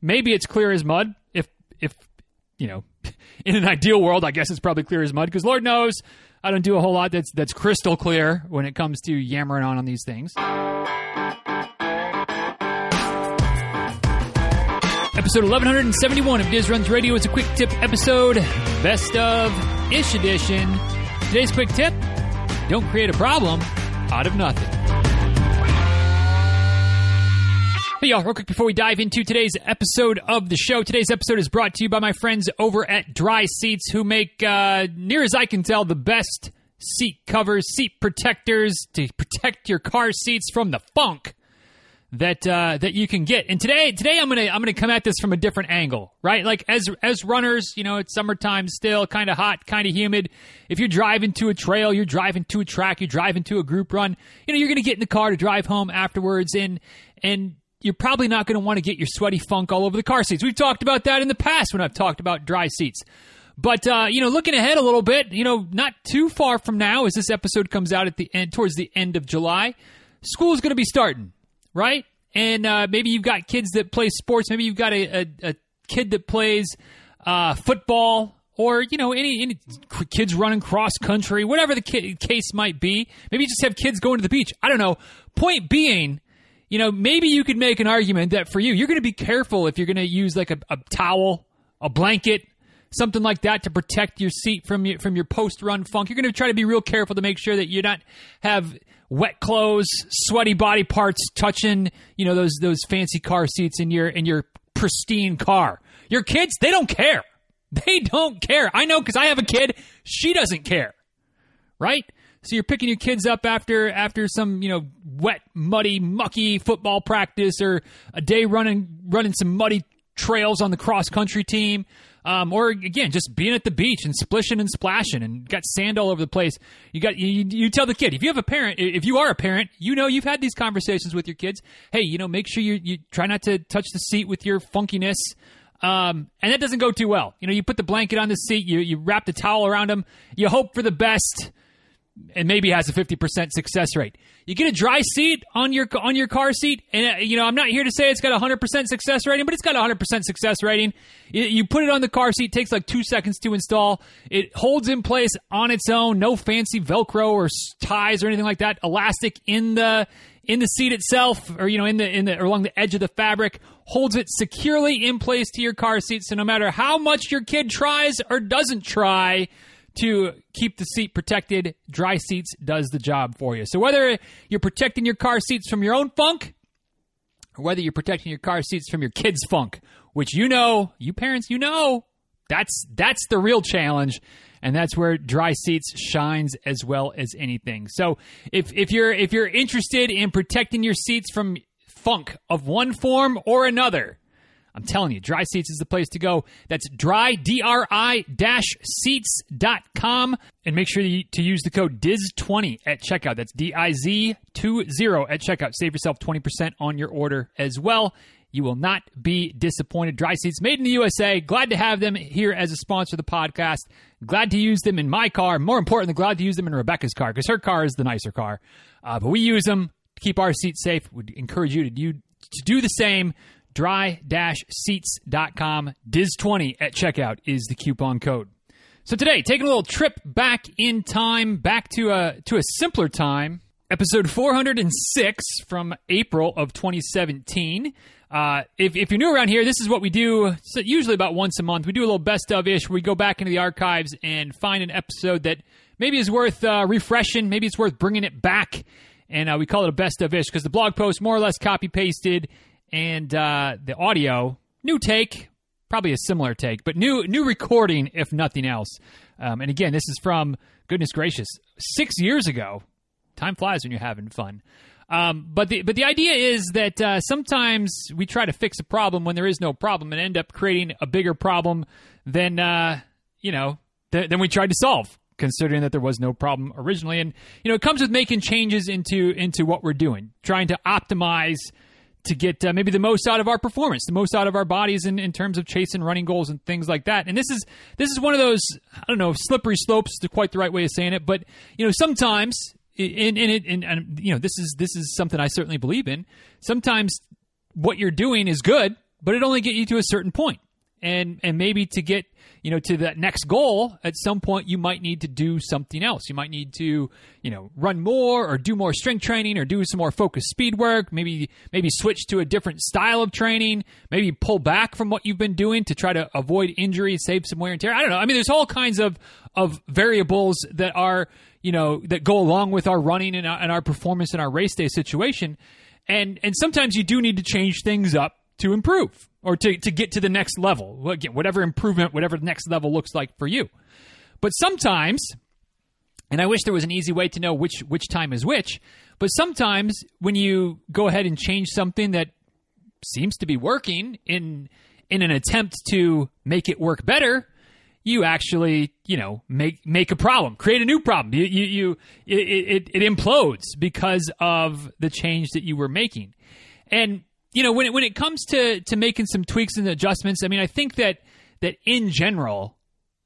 Maybe it's clear as mud. If if you know, in an ideal world, I guess it's probably clear as mud because Lord knows I don't do a whole lot that's that's crystal clear when it comes to yammering on on these things. Episode 1171 of Diz Runs Radio is a quick tip episode, best of ish edition. Today's quick tip don't create a problem out of nothing. Hey y'all, real quick before we dive into today's episode of the show, today's episode is brought to you by my friends over at Dri-Seats who make, uh, near as I can tell, the best seat covers, seat protectors to protect your car seats from the funk that uh, that you can get. And today, today I'm gonna I'm gonna come at this from a different angle, right? Like as as runners, you know, it's summertime still, kind of hot, kind of humid. If you're driving to a trail, you're driving to a track, you're driving to a group run, you know, you're gonna get in the car to drive home afterwards, and and you're probably not going to want to get your sweaty funk all over the car seats. We've talked about that in the past when I've talked about Dri-Seats. But uh, you know, looking ahead a little bit, you know, not too far from now, as this episode comes out at the end, towards the end of July, school is going to be starting, right? And uh, maybe you've got kids that play sports. Maybe you've got a, a, a kid that plays uh, football, or you know, any, any kids running cross country, whatever the ca- case might be. Maybe you just have kids going to the beach. I don't know. Point being you know, maybe you could make an argument that for you, you're going to be careful if you're going to use like a, a, towel, a blanket, something like that to protect your seat from your from your post run funk. You're going to try to be real careful to make sure that you don't have wet clothes, sweaty body parts touching, you know, those those fancy car seats in your in your pristine car. Your kids, they don't care. They don't care. I know because I have a kid. She doesn't care. Right? So you're picking your kids up after after some you know wet, muddy, mucky football practice or a day running running some muddy trails on the cross country team. Um, or again, just being at the beach and splishing and splashing and got sand all over the place. You got you, you tell the kid if you have a parent, if you are a parent, you know you've had these conversations with your kids. Hey, you know, make sure you you try not to touch the seat with your funkiness. Um, and that doesn't go too well. You know, you put the blanket on the seat, you you wrap the towel around them, you hope for the best and maybe has a 50% success rate. You get a dry seat on your on your car seat, and uh, you know I'm not here to say it's got a 100% success rating, but it's got a 100% success rating. You, put it on the car seat, takes like two seconds to install. It holds in place on its own, no fancy Velcro or ties or anything like that. Elastic in the in the seat itself, or you know in the in the along the edge of the fabric, holds it securely in place to your car seat. So no matter how much your kid tries or doesn't try to keep the seat protected, Dri-Seats does the job for you. So whether you're protecting your car seats from your own funk, or whether you're protecting your car seats from your kids' funk, which you know, you parents, you know, that's that's the real challenge. And that's where Dri-Seats shines as well as anything. So if, if you're if you're interested in protecting your seats from funk of one form or another, I'm telling you, Dri-Seats is the place to go. That's dry, D-R-I dash seats.com. And make sure to use the code DIZ20 at checkout. That's D-I-Z-20 at checkout. Save yourself 20% on your order as well. You will not be disappointed. Dri-Seats made in the USA. Glad to have them here as a sponsor of the podcast. Glad to use them in my car. More importantly, glad to use them in Rebecca's car because her car is the nicer car. Uh, but we use them to keep our seats safe. Would encourage you to do, to do the same dri-seats.com. DIZ20 at checkout is the coupon code. So today, taking a little trip back in time, back to a to a simpler time. Episode 406 from April of 2017. Uh, if, if you're new around here, this is what we do. So usually about once a month, we do a little best of ish. We go back into the archives and find an episode that maybe is worth uh, refreshing. Maybe it's worth bringing it back, and uh, we call it a best of ish because the blog post more or less copy pasted and uh, the audio, new take, probably a similar take, but new new recording if nothing else. Um, and again, this is from goodness gracious, six years ago. Time flies when you're having fun. Um, but the but the idea is that uh, sometimes we try to fix a problem when there is no problem and end up creating a bigger problem than uh, you know th- than we tried to solve considering that there was no problem originally and you know it comes with making changes into into what we're doing trying to optimize to get uh, maybe the most out of our performance, the most out of our bodies in, in terms of chasing running goals and things like that. And this is this is one of those I don't know slippery slopes is quite the right way of saying it, but you know sometimes in in it and, and you know this is this is something I certainly believe in. Sometimes what you're doing is good, but it only get you to a certain point. And and maybe to get you know to that next goal at some point you might need to do something else. You might need to you know run more or do more strength training or do some more focused speed work. Maybe maybe switch to a different style of training. Maybe pull back from what you've been doing to try to avoid injury, save some wear and tear. I don't know. I mean, there's all kinds of of variables that are you know that go along with our running and our, and our performance in our race day situation. And and sometimes you do need to change things up to improve or to, to get to the next level. Again, whatever improvement, whatever the next level looks like for you. But sometimes, and I wish there was an easy way to know which which time is which, but sometimes when you go ahead and change something that seems to be working in in an attempt to make it work better, you actually, you know, make make a problem, create a new problem. You you, you it, it, it implodes because of the change that you were making. And you know, when it, when it comes to to making some tweaks and adjustments, I mean, I think that that in general,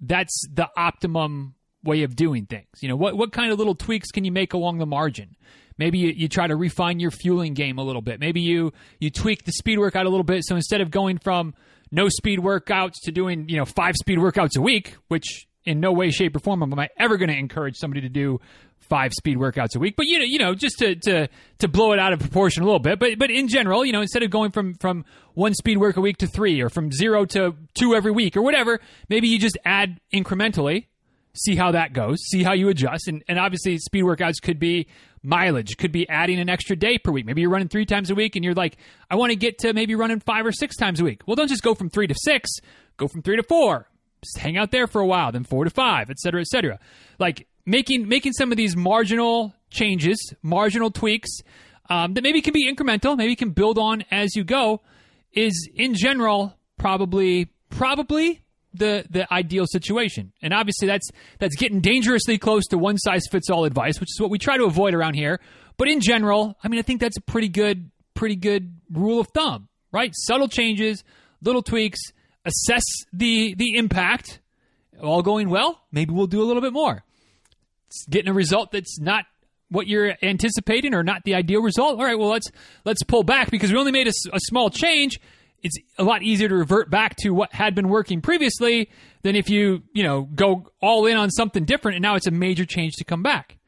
that's the optimum way of doing things. You know, what what kind of little tweaks can you make along the margin? Maybe you, you try to refine your fueling game a little bit. Maybe you you tweak the speed workout a little bit. So instead of going from no speed workouts to doing you know five speed workouts a week, which in no way, shape, or form am I ever going to encourage somebody to do five speed workouts a week. But you know, you know, just to to to blow it out of proportion a little bit. But but in general, you know, instead of going from from one speed work a week to three, or from zero to two every week, or whatever, maybe you just add incrementally. See how that goes. See how you adjust. And and obviously, speed workouts could be mileage. Could be adding an extra day per week. Maybe you're running three times a week, and you're like, I want to get to maybe running five or six times a week. Well, don't just go from three to six. Go from three to four just hang out there for a while, then four to five, et cetera, et cetera. Like making making some of these marginal changes, marginal tweaks um, that maybe can be incremental, maybe can build on as you go, is in general probably probably the the ideal situation. And obviously that's that's getting dangerously close to one size fits all advice, which is what we try to avoid around here. But in general, I mean I think that's a pretty good pretty good rule of thumb, right? Subtle changes, little tweaks, assess the the impact. All going well, maybe we'll do a little bit more. It's getting a result that's not what you're anticipating or not the ideal result. All right, well let's let's pull back because we only made a, a small change. It's a lot easier to revert back to what had been working previously than if you you know go all in on something different and now it's a major change to come back.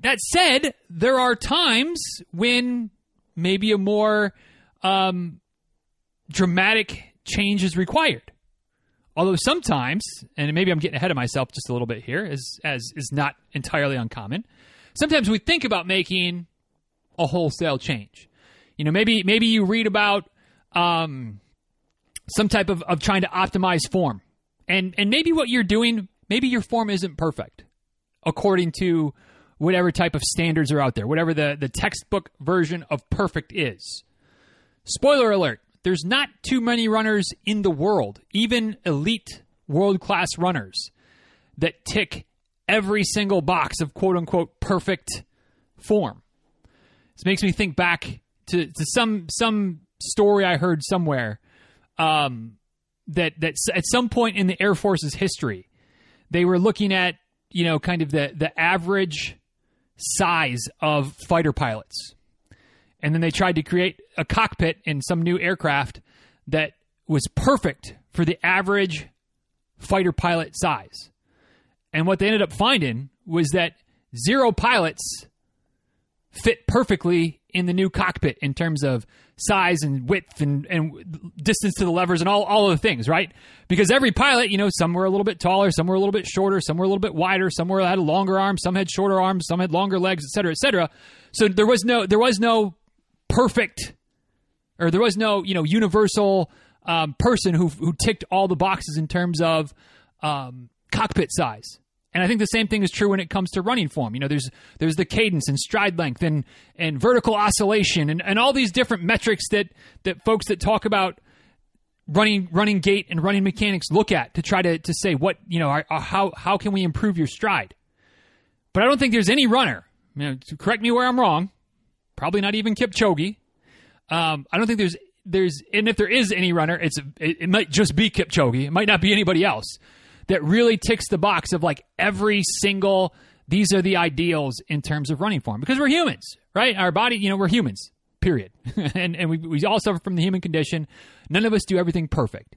That said, there are times when maybe a more um, dramatic change is required. Although sometimes, and maybe I'm getting ahead of myself just a little bit here, as as is not entirely uncommon. Sometimes we think about making a wholesale change. You know, maybe maybe you read about um, some type of, of trying to optimize form, and and maybe what you're doing, maybe your form isn't perfect according to whatever type of standards are out there, whatever the the textbook version of perfect is. Spoiler alert: there's not too many runners in the world, even elite world class runners, that tick every single box of quote unquote perfect form. This makes me think back to, to some some story I heard somewhere um, that that at some point in the Air Force's history, they were looking at you know kind of the the average size of fighter pilots and then they tried to create a cockpit in some new aircraft that was perfect for the average fighter pilot size. And what they ended up finding was that zero pilots fit perfectly in the new cockpit in terms of size and width and, and distance to the levers and all, all of the things, right? Because every pilot, you know, some were a little bit taller, some were a little bit shorter, some were a little bit wider, some were had longer arms, some had shorter arms, some had longer legs, et cetera, et cetera. So there was no there was no perfect, or there was no you know universal um, person who who ticked all the boxes in terms of um, cockpit size. And I think the same thing is true when it comes to running form. You know, there's there's the cadence and stride length and and vertical oscillation and, and all these different metrics that that folks that talk about running running gait and running mechanics look at to try to to say what you know are, are how how can we improve your stride. But I don't think there's any runner. You know, correct me where I'm wrong probably not even Kipchoge. Um, I don't think there's there's and if there is any runner, it's it, it might just be Kipchoge. It might not be anybody else that really ticks the box of like every single these are the ideals in terms of running form because we're humans, right? Our body, you know, we're humans. period. and and we, we all suffer from the human condition. None of us do everything perfect.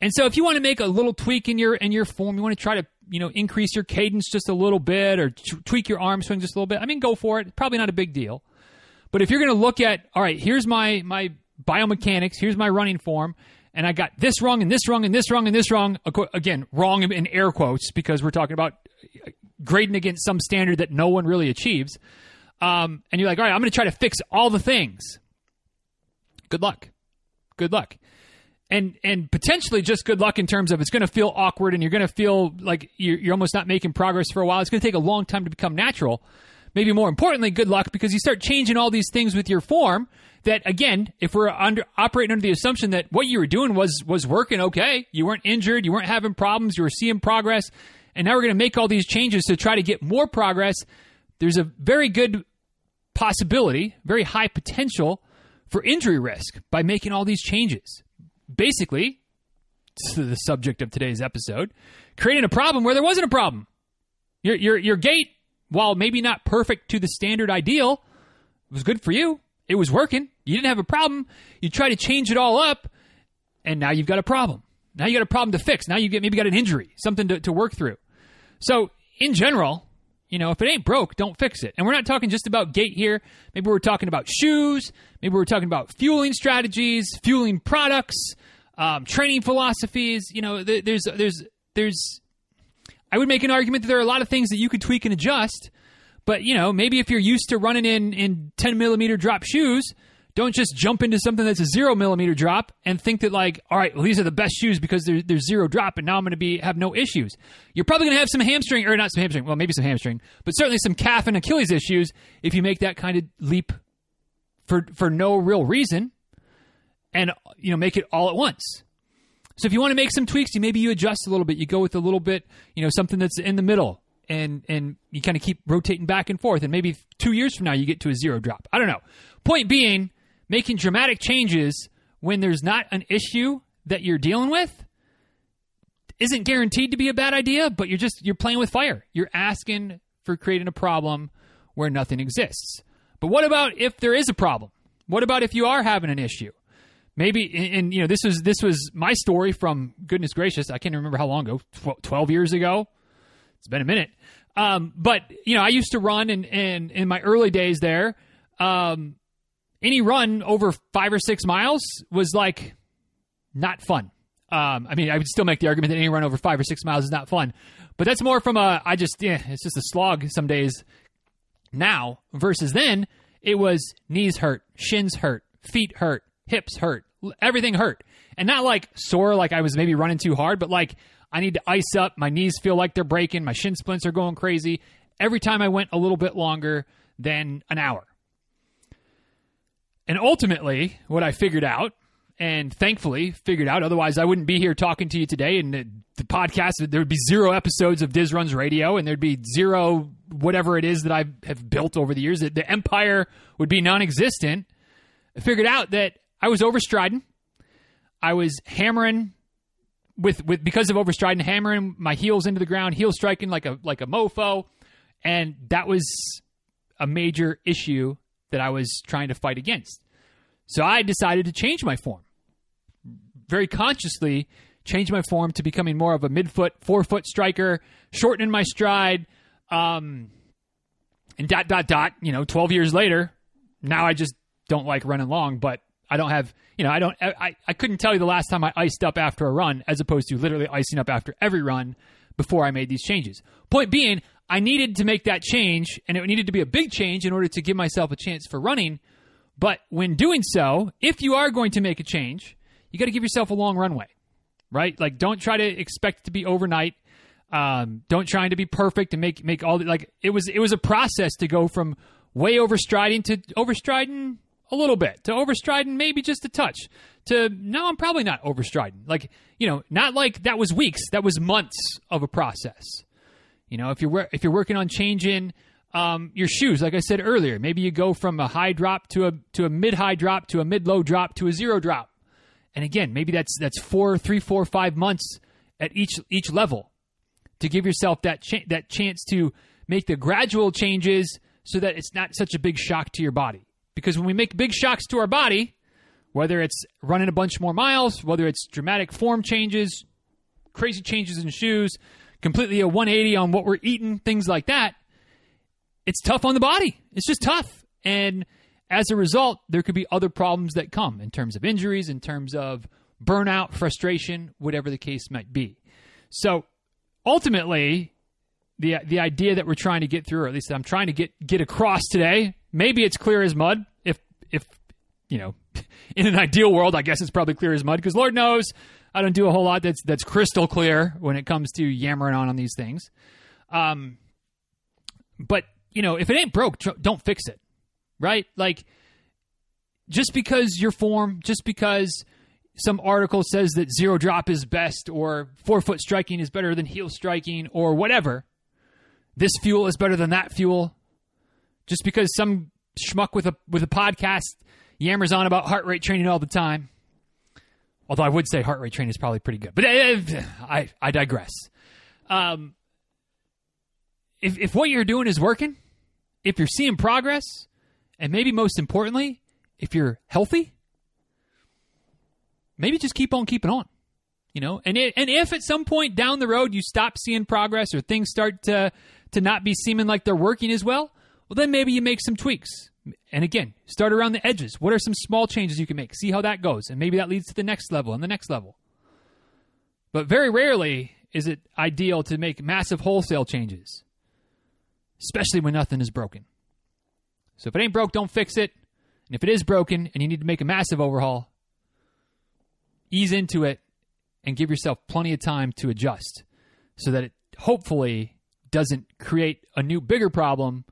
And so if you want to make a little tweak in your in your form, you want to try to you know increase your cadence just a little bit or t- tweak your arm swing just a little bit. I mean, go for it. Probably not a big deal. But if you're going to look at all right, here's my my biomechanics, here's my running form, and I got this wrong and this wrong and this wrong and this wrong. Again, wrong in air quotes because we're talking about grading against some standard that no one really achieves. Um, and you're like, all right, I'm going to try to fix all the things. Good luck. Good luck and and potentially just good luck in terms of it's going to feel awkward and you're going to feel like you're, you're almost not making progress for a while. It's going to take a long time to become natural. Maybe more importantly, good luck because you start changing all these things with your form. That again, if we're under operating under the assumption that what you were doing was was working okay, you weren't injured, you weren't having problems, you were seeing progress, and now we're going to make all these changes to try to get more progress. There's a very good possibility, very high potential for injury risk by making all these changes basically, the subject of today's episode, creating a problem where there wasn't a problem. Your, your, your gait, while maybe not perfect to the standard ideal, was good for you. It was working. You didn't have a problem. You try to change it all up, and now you've got a problem. Now you got a problem to fix. Now you get maybe got an injury, something to, to work through. So in general, you know, if it ain't broke, don't fix it. And we're not talking just about gait here. Maybe we're talking about shoes. Maybe we're talking about fueling strategies, fueling products, um, training philosophies. You know, there's there's there's. I would make an argument that there are a lot of things that you could tweak and adjust. But you know, maybe if you're used to running in in 10 millimeter drop shoes, don't just jump into something that's a zero millimeter drop and think that like, all right, well, these are the best shoes because there's, there's zero drop, and now I'm going to be have no issues. You're probably going to have some hamstring or not some hamstring, well, maybe some hamstring, but certainly some calf and Achilles issues if you make that kind of leap for for no real reason, and you know make it all at once. So if you want to make some tweaks, you maybe you adjust a little bit. You go with a little bit, you know, something that's in the middle, and and you kind of keep rotating back and forth. And maybe two years from now, you get to a zero drop. I don't know. Point being making dramatic changes when there's not an issue that you're dealing with isn't guaranteed to be a bad idea, but you're just you're playing with fire. You're asking for creating a problem where nothing exists. But what about if there is a problem? What about if you are having an issue? Maybe and, you know this was this was my story from goodness gracious, I can't remember how long ago, 12 years ago. It's been a minute. Um, but you know, I used to run and and in my early days there, um, any run over five or six miles was like not fun. Um, I mean, I would still make the argument that any run over five or six miles is not fun, but that's more from a I just yeah, it's just a slog some days now versus then. It was knees hurt, shins hurt, feet hurt, hips hurt, everything hurt, and not like sore like I was maybe running too hard, but like I need to ice up. My knees feel like they're breaking. My shin splints are going crazy. Every time I went a little bit longer than an hour. And ultimately, what I figured out, and thankfully figured out, otherwise I wouldn't be here talking to you today. And the, the podcast, there would be zero episodes of Diz Runs Radio, and there'd be zero whatever it is that I have built over the years. That the empire would be non-existent. I figured out that I was overstriding. I was hammering with with because of overstriding, hammering my heels into the ground, heel striking like a like a mofo, and that was a major issue that I was trying to fight against. So I decided to change my form. Very consciously change my form to becoming more of a midfoot, forefoot striker, shortening my stride, um, and dot dot dot. You know, twelve years later, now I just don't like running long, but I don't have, you know, I don't, I, I couldn't tell you the last time I iced up after a run as opposed to literally icing up after every run before I made these changes. Point being, I needed to make that change, and it needed to be a big change in order to give myself a chance for running. But when doing so, if you are going to make a change, you got to give yourself a long runway, right? Like, don't try to expect it to be overnight. Um, don't try to be perfect and make make all the, like it was. It was a process to go from way overstriding to overstriding a little bit to overstriding maybe just a touch to no, I'm probably not overstriding. Like you know, not like that was weeks. That was months of a process. You know, if you're if you're working on changing um, your shoes, like I said earlier, maybe you go from a high drop to a to a mid high drop to a mid low drop to a zero drop, and again, maybe that's that's four, three, four, five months at each each level to give yourself that cha- that chance to make the gradual changes so that it's not such a big shock to your body. Because when we make big shocks to our body, whether it's running a bunch more miles, whether it's dramatic form changes, crazy changes in shoes, completely a 180 on what we're eating, things like that, it's tough on the body. It's just tough. And as a result, there could be other problems that come in terms of injuries, in terms of burnout, frustration, whatever the case might be. So ultimately, the the idea that we're trying to get through, or at least I'm trying to get get across today, maybe it's clear as mud. If if you know, in an ideal world, I guess it's probably clear as mud because Lord knows I don't do a whole lot that's that's crystal clear when it comes to yammering on on these things. Um, but you know, if it ain't broke, don't fix it, right? Like just because your form, just because some article says that zero drop is best or forefoot striking is better than heel striking or whatever this fuel is better than that fuel. Just because some schmuck with a with a podcast yammers on about heart rate training all the time. Although I would say heart rate training is probably pretty good, but uh, I I digress. Um, if if what you're doing is working, if you're seeing progress, and maybe most importantly, if you're healthy, maybe just keep on keeping on. You know, and it, and if at some point down the road you stop seeing progress or things start to to not be seeming like they're working as well, well, then maybe you make some tweaks. And again, start around the edges. What are some small changes you can make? See how that goes. And maybe that leads to the next level and the next level. But very rarely is it ideal to make massive wholesale changes, especially when nothing is broken. So if it ain't broke, don't fix it. And if it is broken and you need to make a massive overhaul, ease into it and give yourself plenty of time to adjust so that it hopefully doesn't create a new bigger problem,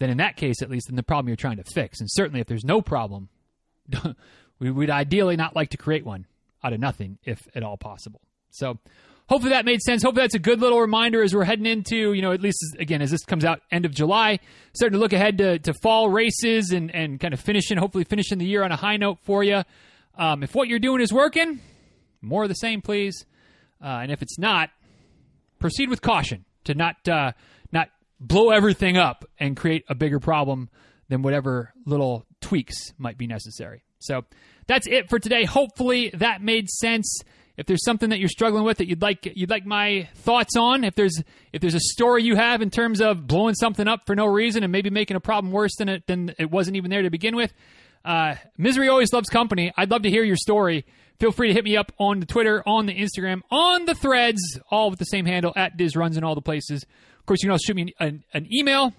then in that case, at least, then the problem you're trying to fix. And certainly, if there's no problem, we would ideally not like to create one out of nothing, if at all possible. So, hopefully that made sense. Hopefully that's a good little reminder as we're heading into, you know, at least again as this comes out end of July, starting to look ahead to, to fall races and and kind of finishing, hopefully finishing the year on a high note for you. Um, if what you're doing is working, more of the same, please. Uh, and if it's not, proceed with caution to not uh, blow everything up and create a bigger problem than whatever little tweaks might be necessary. So that's it for today. Hopefully that made sense. If there's something that you're struggling with that you'd like you'd like my thoughts on, if there's if there's a story you have in terms of blowing something up for no reason and maybe making a problem worse than it than it wasn't even there to begin with, uh, misery always loves company. I'd love to hear your story feel free to hit me up on the Twitter, on the Instagram, on the threads, all with the same handle at DizRuns in all the places. Of course, you can also shoot me an, an email,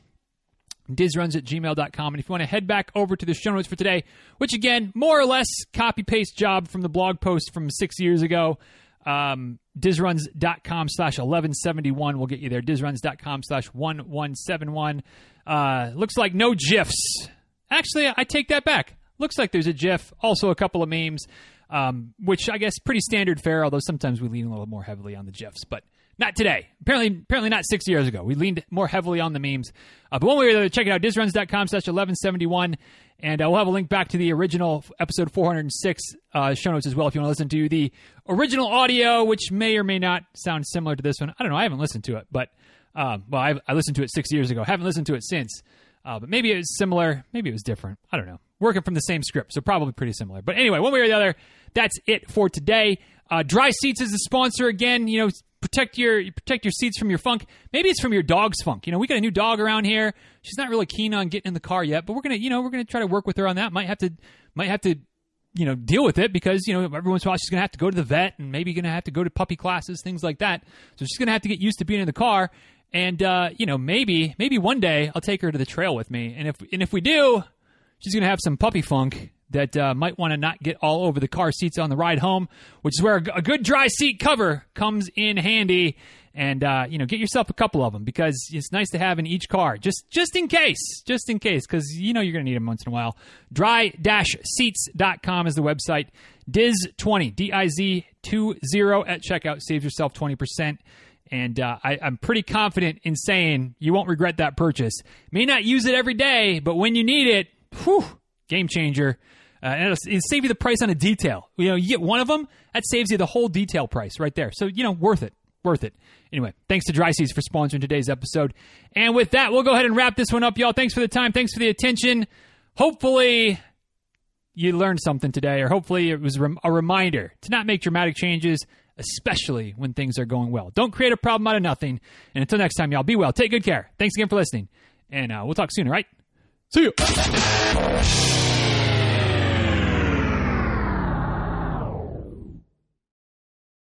dizruns at gmail.com. And if you want to head back over to the show notes for today, which again, more or less copy paste job from the blog post from six years ago, um, dizruns.com slash 1171 will get you there. Dizruns.com slash 1171. Uh, looks like no GIFs. Actually, I take that back. Looks like there's a GIF, also a couple of memes um, which I guess pretty standard fare. Although sometimes we lean a little more heavily on the gifs, but not today. Apparently, apparently not six years ago. We leaned more heavily on the memes. Uh, but one way or the other, check it out, dizruns.com slash 1171. And uh, we'll have a link back to the original episode 406 uh, show notes as well if you want to listen to the original audio, which may or may not sound similar to this one. I don't know. I haven't listened to it, but, um, well, I've, I listened to it six years ago. haven't listened to it since. Uh, but maybe it was similar. Maybe it was different. I don't know. Working from the same script, so probably pretty similar. But anyway, one way or the other, that's it for today. Uh, Dri-Seats is the sponsor again. You know, protect your protect your seats from your funk. Maybe it's from your dog's funk. You know, we got a new dog around here. She's not really keen on getting in the car yet, but we're gonna, you know, we're gonna try to work with her on that. Might have to, might have to, you know, deal with it because you know every once in a while she's gonna have to go to the vet and maybe gonna have to go to puppy classes, things like that. So she's gonna have to get used to being in the car. And uh, you know, maybe maybe one day I'll take her to the trail with me, and if and if we do, she's gonna have some puppy funk that uh, might want to not get all over the car seats on the ride home, which is where a good dry seat cover comes in handy. And uh, you know, get yourself a couple of them because it's nice to have in each car, just just in case, just in case, because you know you're going to need them once in a while. Dri-Seats.com is the website. Diz20, D-I-Z 20 at checkout saves yourself 20%. And uh, I, am pretty confident in saying you won't regret that purchase. May not use it every day, but when you need it, whew, game changer uh, and it'll, save you the price on a detail. You know, you get one of them, that saves you the whole detail price right there. So, you know, worth it. Worth it. Anyway, thanks to Dri-Seats for sponsoring today's episode. And with that, we'll go ahead and wrap this one up, y'all. Thanks for the time. Thanks for the attention. Hopefully, you learned something today, or hopefully, it was a reminder to not make dramatic changes, especially when things are going well. Don't create a problem out of nothing. And until next time, y'all, be well. Take good care. Thanks again for listening. And uh, we'll talk soon, all right? See you.